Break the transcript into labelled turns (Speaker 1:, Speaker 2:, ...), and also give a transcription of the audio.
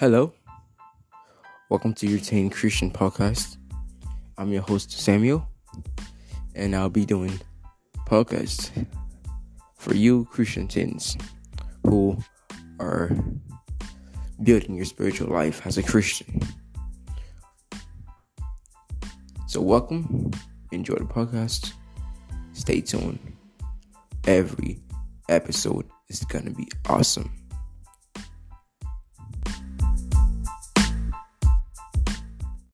Speaker 1: Hello, welcome to your Teen Christian Podcast. I'm your host Samuel, and I'll be doing podcasts for you Christian teens who are building your spiritual life as a Christian. So, welcome, enjoy the podcast, stay tuned. Every episode is gonna be awesome.